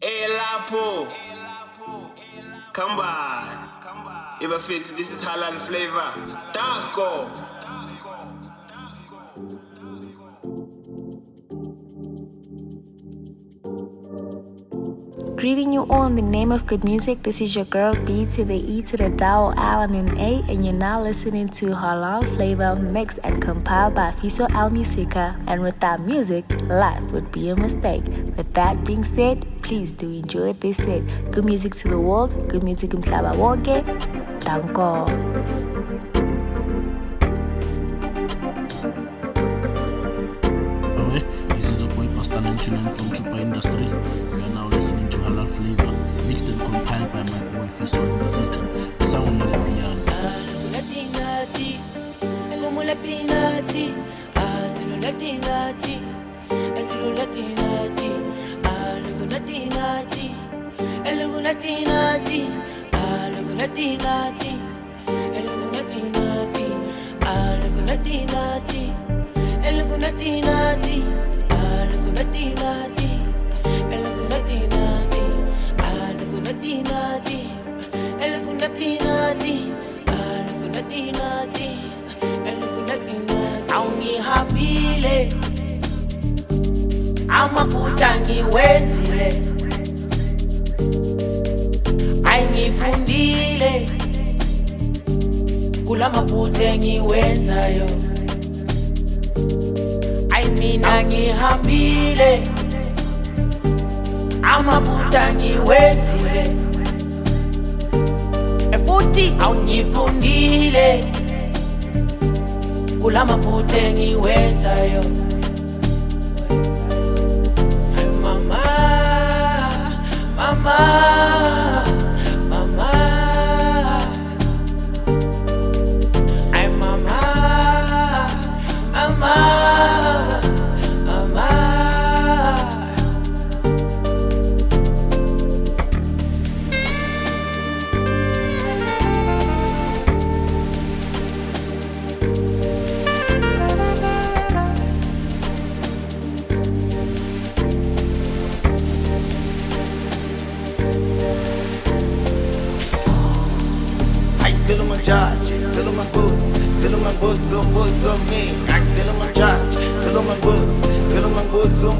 Elapo. Come by. Eva Fitz, this is Halaal Flavour. Taco. Greeting you all in the name of good music. This is your girl B to the E to the Dao L and an A, and you're now listening to Halaal Flavour mixed and compiled by Fiso El Musica. And without music, life would be a mistake. With that being said, please do enjoy this set. Good music to the world, good music in Klaba Wonke. Danko. confieso rosita Esa una la pianta Latinati Como latinati Atelo latinati Atelo latinati Algo latinati Algo latinati Algo latinati Algo latinati Algo latinati Algo latinati Algo latinati Algo latinati Algo latinati napinati Alam ko na di nati Alam ko na ginati Ang ihapile Amakutang iwetile Ay ngifundile Kula maphutha engiwenzayo Ay mina ngihambile Amaphutha ngiwenzile futhi awungifundile kulamaphutha engiwenzayo.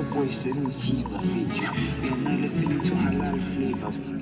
listening to you, bafethu. We are now listening to Halaal Flavour.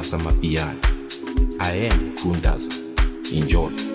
Isangoma Samapiano. I am Kundaza. Enjoy.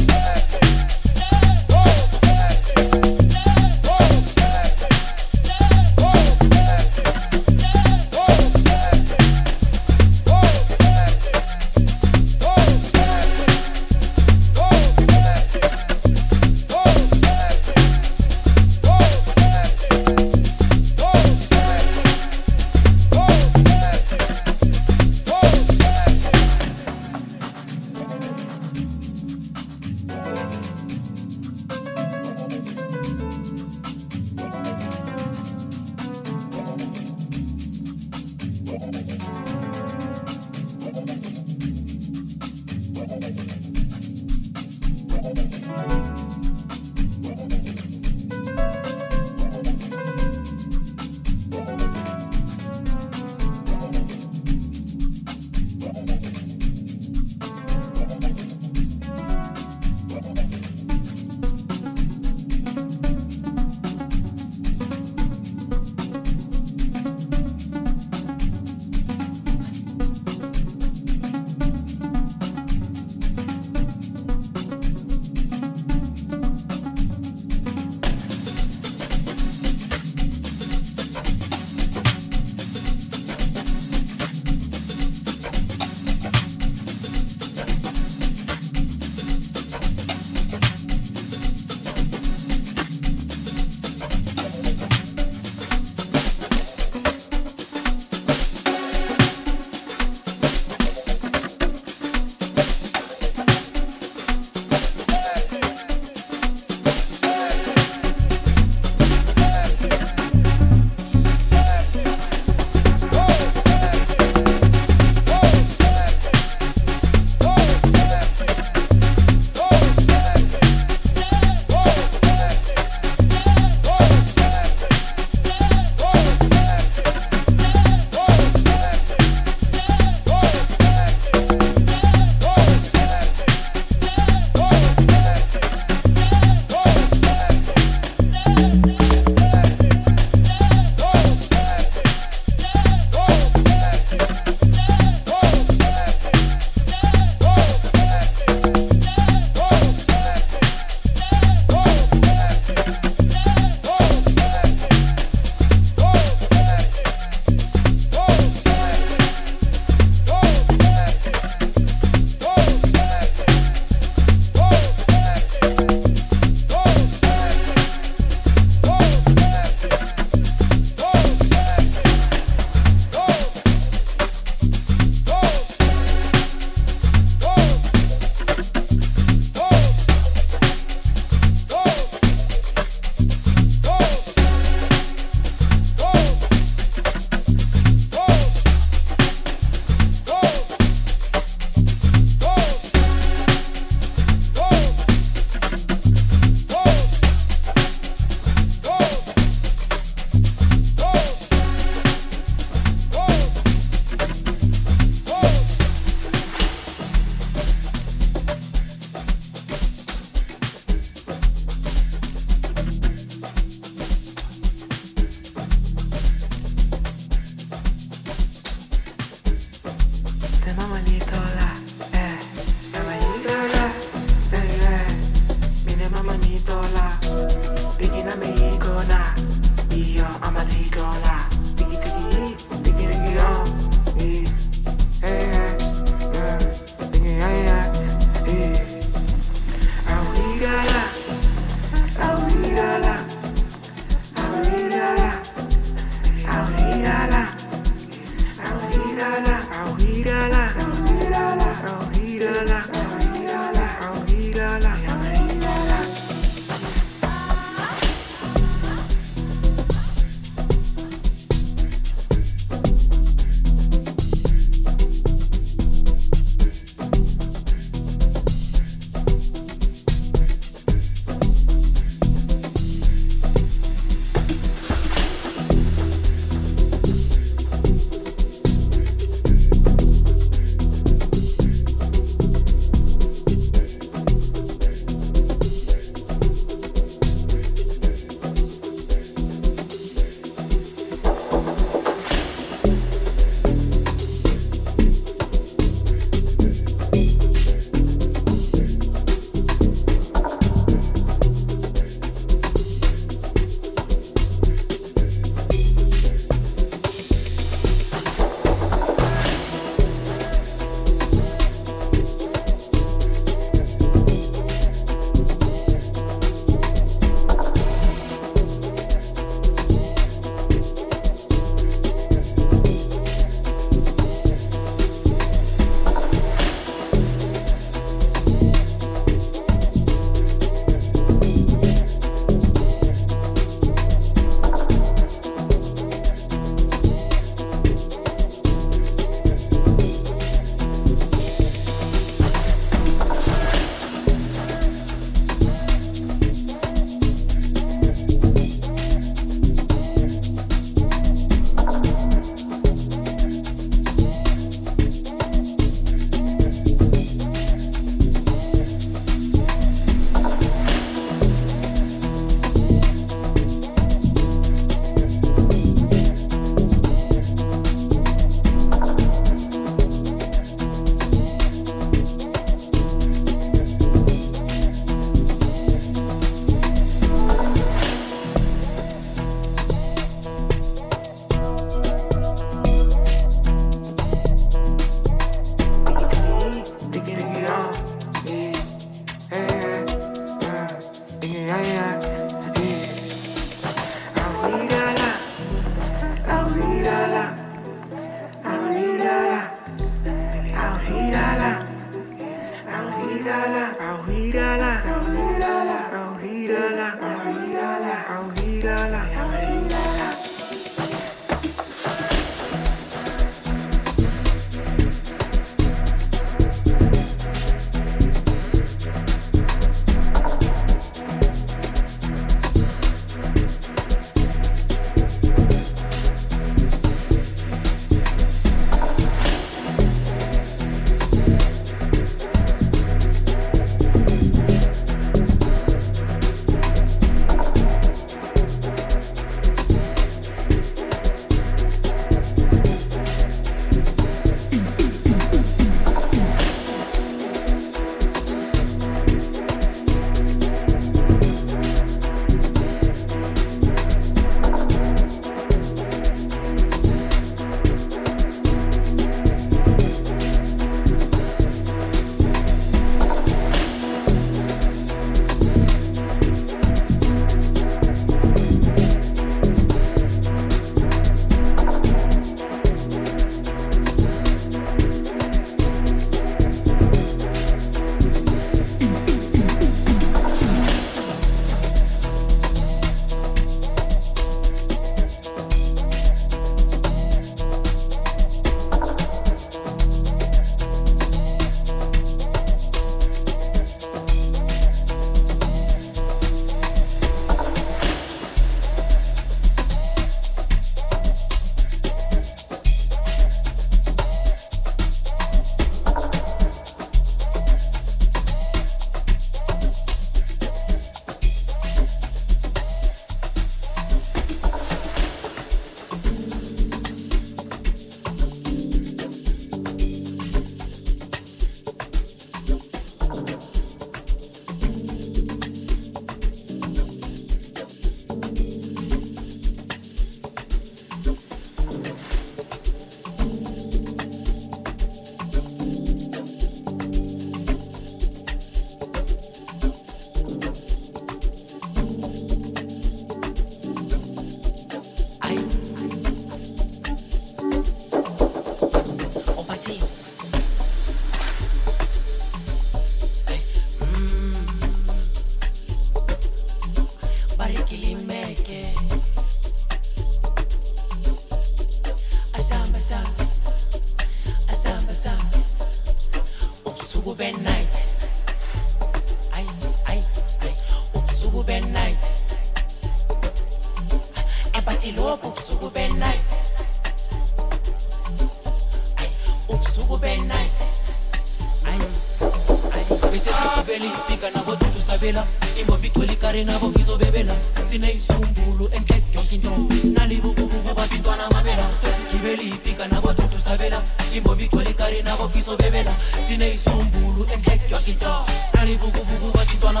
Ikari nabo fiso bebela sineyisumbulu enhle yonke into. Nalibukubuku bathi ntwana amabela sesigibela ipika nabo dudu sabela imbombi igcwele ikari nabo fiso bebela sineyisumbulu enhle yonke into. Nalibukubuku bathi ntwana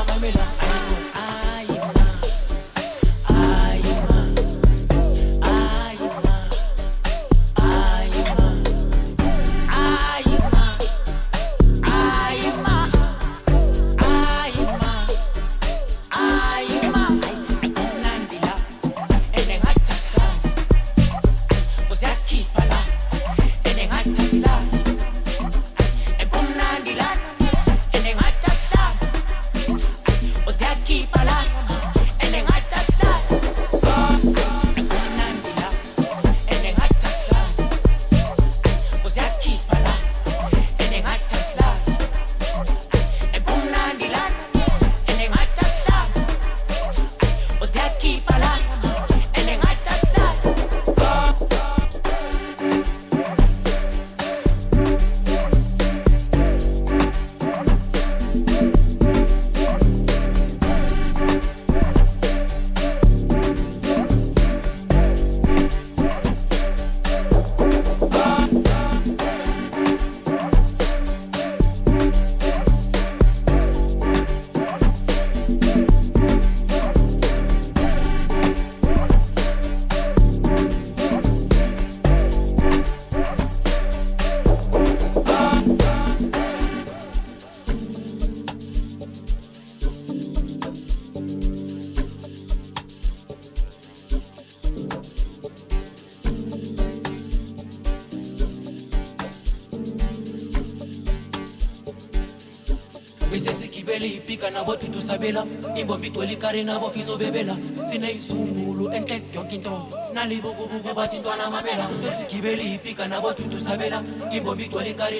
nabo thuthusabela imbombi igcwela ikari nabo fisa obebela sineyizungulu enhle yonke into. Nalibukubuku bathi intwana mamela usesigibeli ipika nabo thuthusabela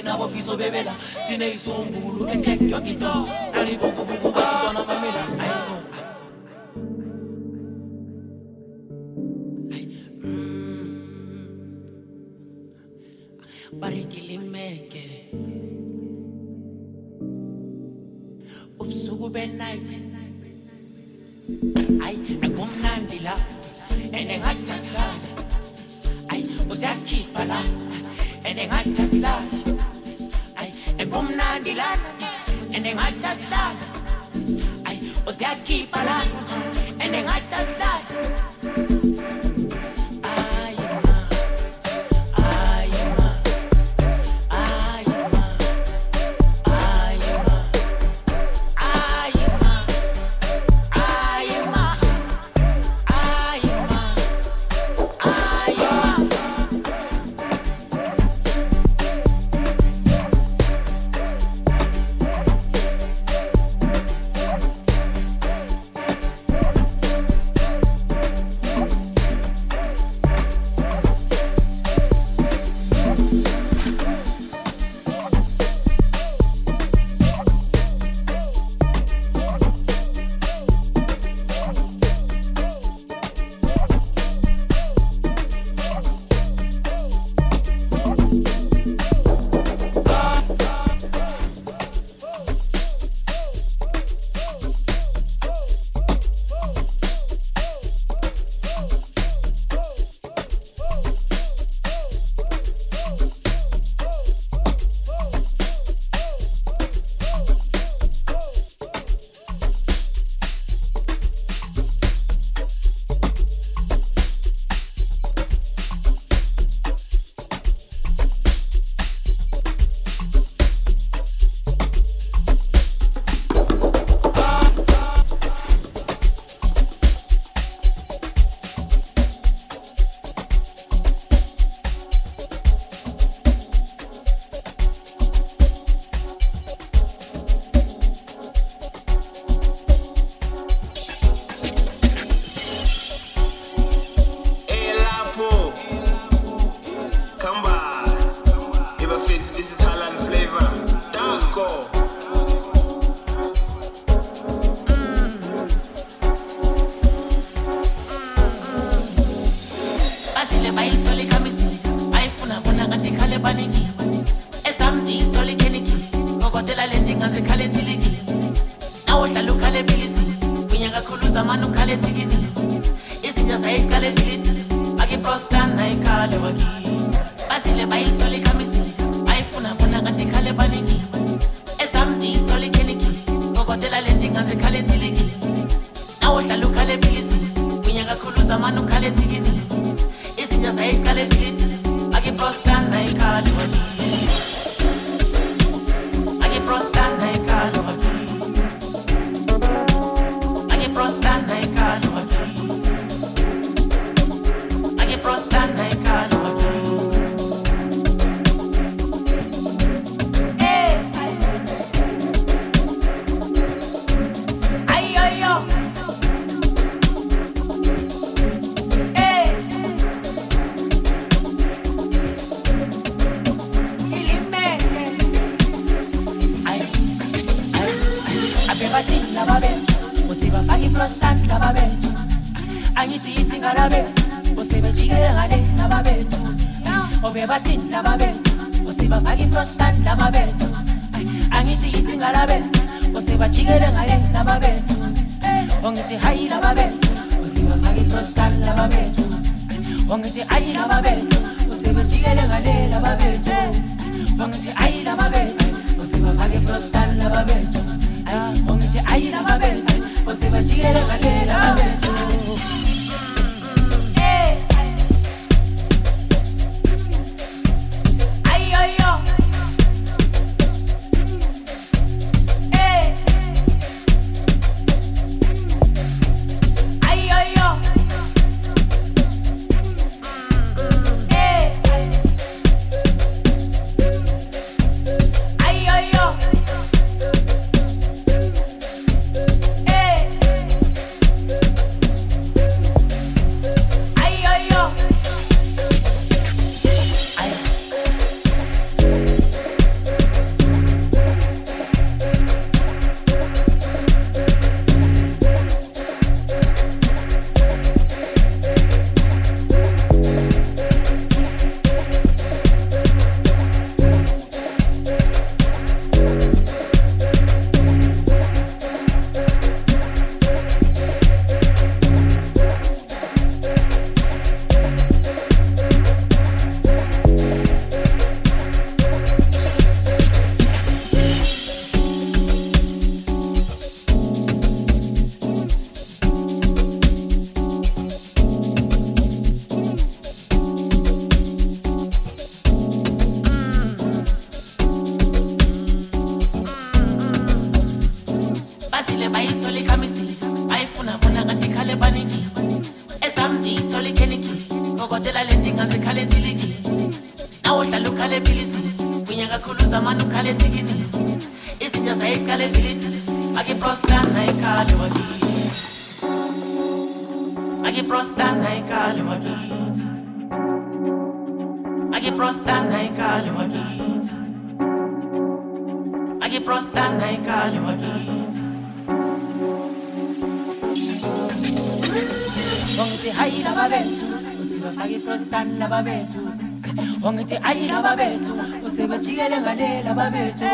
nabo sineyizungulu yonke into. kusanda mabetu angithi idingala bethu usibajikele ngale laba betu ongithi hayi laba bethu usibafake ikosana laba betu ongithi hayi laba bethu usibajikele ngale laba betu ongithi hayi laba bethu usibafake ikosana laba betu ongithi hayi laba bethu usibajikele ngale laba betu badela babethu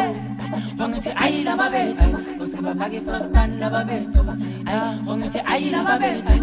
bangithi ayila babethu usebafake ifrostan lababethu ayi ngithi ayila babethu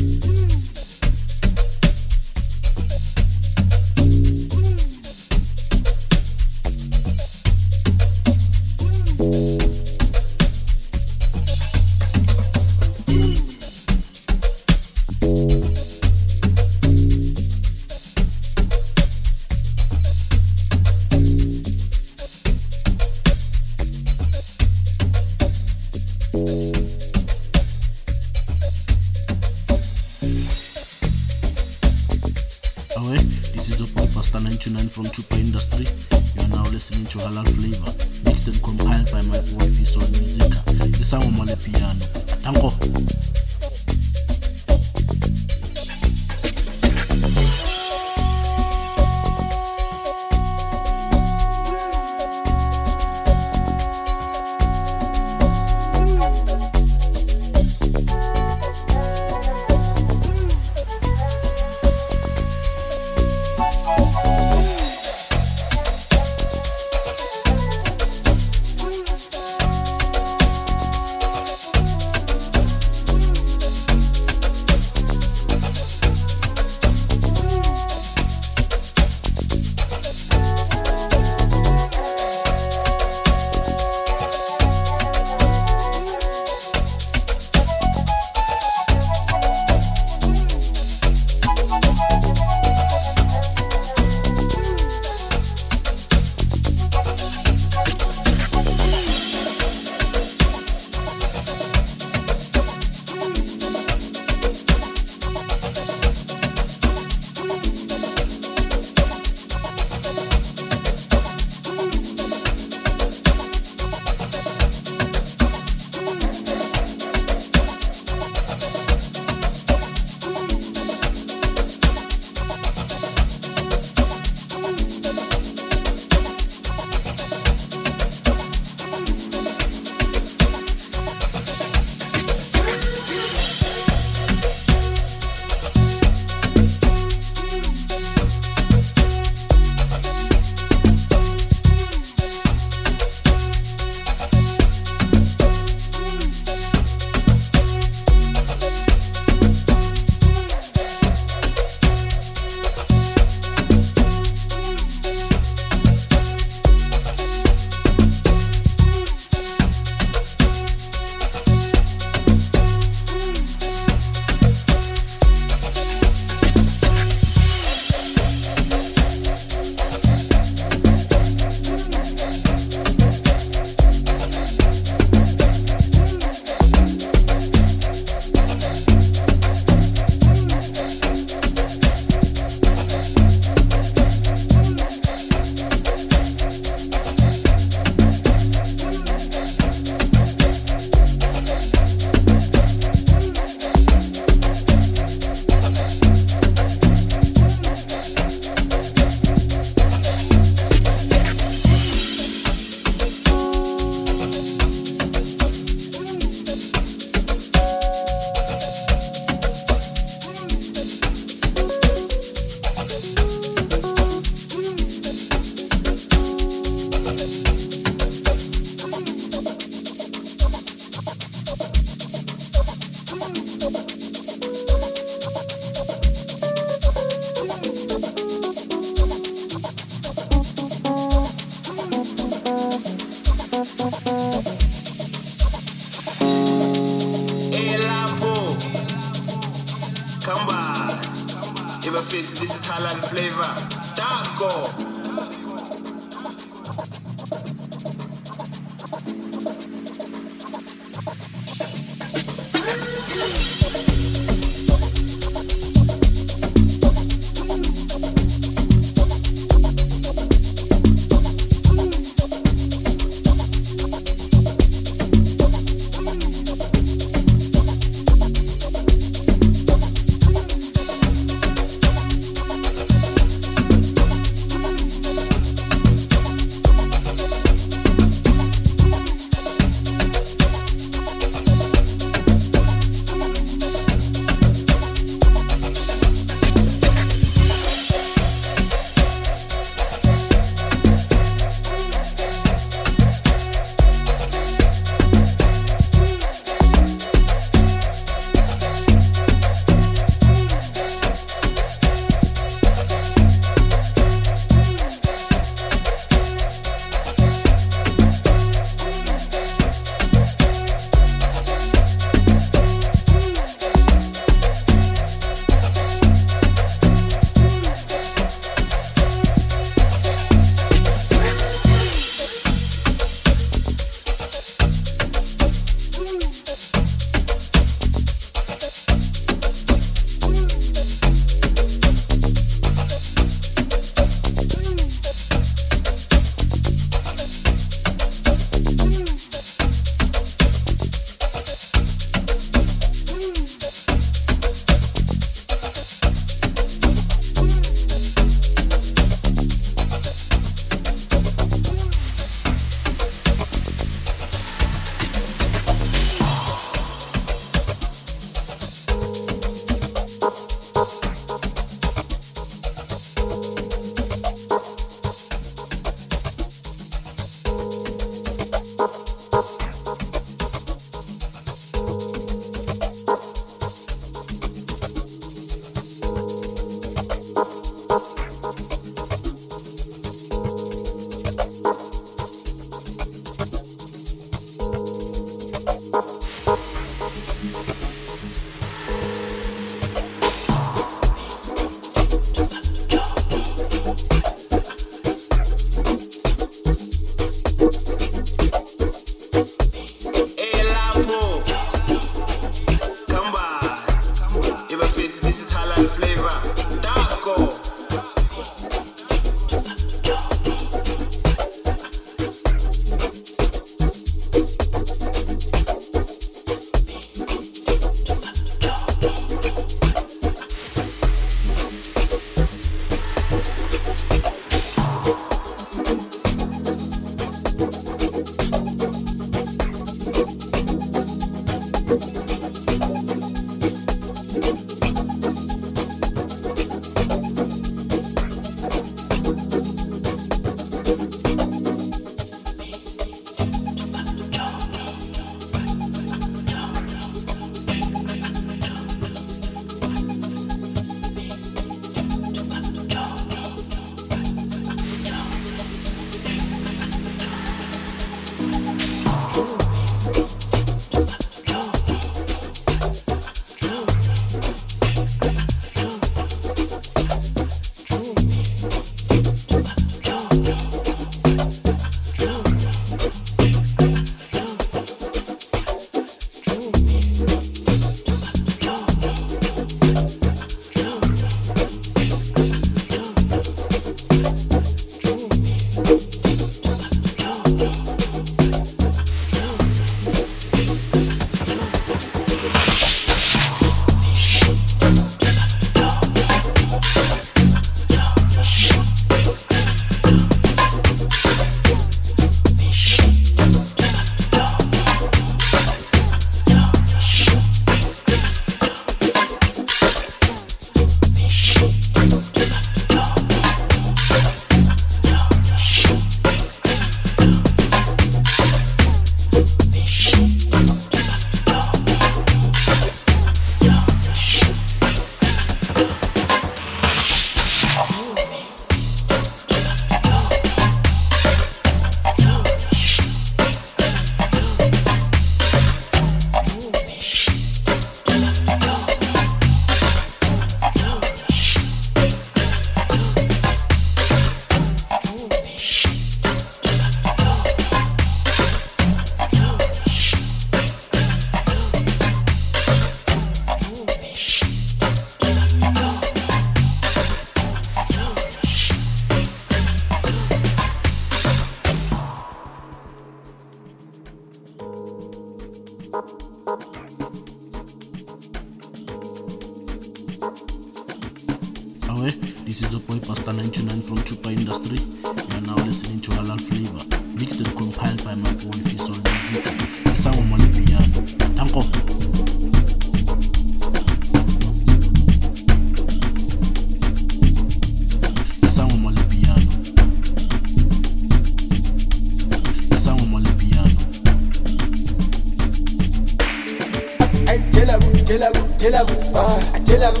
tela ku, tela ku fa. Ay, tela ku,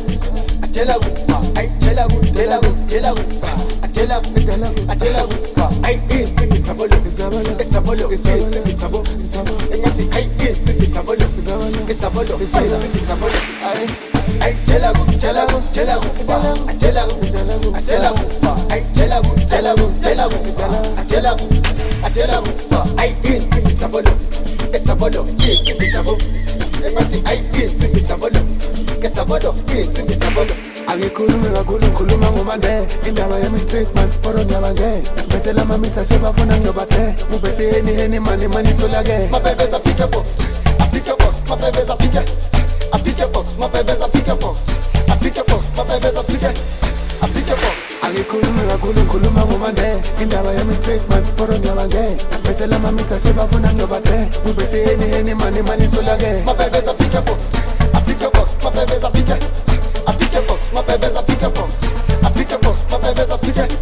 ay, tela ku fa. Ay, tela ku, tela ku, tela ku fa. Ay, tela ku, ay, tela ku fa. Ay, insimbi sabolo, isabolo, insimbi sabo. Enyathi, ay, insimbi sabolo, isabolo, insimbi sabolo. Ay, ay, tela ku, tela ku, tela ku fa. Ay, tela ku, ay, tela ku fa. Ay, tela ku, tela ku, tela ku fa. Ay, tela ku, ay, tela ku fa. Ay, insimbi sabolo, isabolo, insimbi sabo. engathi ayiphinzi misabolo ngesabolo phinzi misabolo angikhulume kakhulu ngikhuluma ngomande indaba yami straight man sporo mabebeza pick a box a pick a box mabebeza pick a a pick a box mabebeza pick a box a pick a box mabebeza pick a pick a box mabebeza pick a box a pick a box mabebeza pick a a pick a box mabebeza pick a box. A pick a box pick a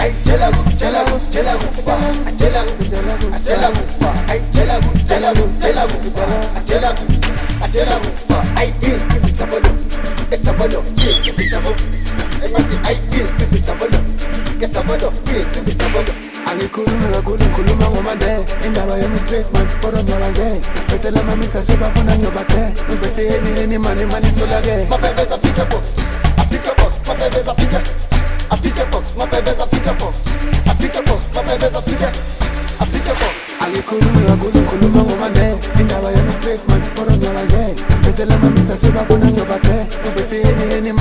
ay tela ku fa ay tela ku tela ku tela ku fa ay tela ku ay tela ku fa ay insi bisabolo esabolo insi bisabolo engathi ay insi bisabolo esabolo insi bisabolo angikhulume kakhulu ngikhuluma ngomande indaba yami straight man sporo ngiyabange bethela amamitha sebafuna ngiyobathe ngibethe heni heni mani mani tholake mabebeza pick a box. A pick a box. Mabebeza pick a a pick a box. Mabebeza pick a box. A pick a box. Mabebeza pick a a pick a box. Angikhulume kakhulu ngikhuluma ngomande indaba yami straight man sporo ngiyabange bethela amamitha sebafuna ngiyobathe ngibethe heni heni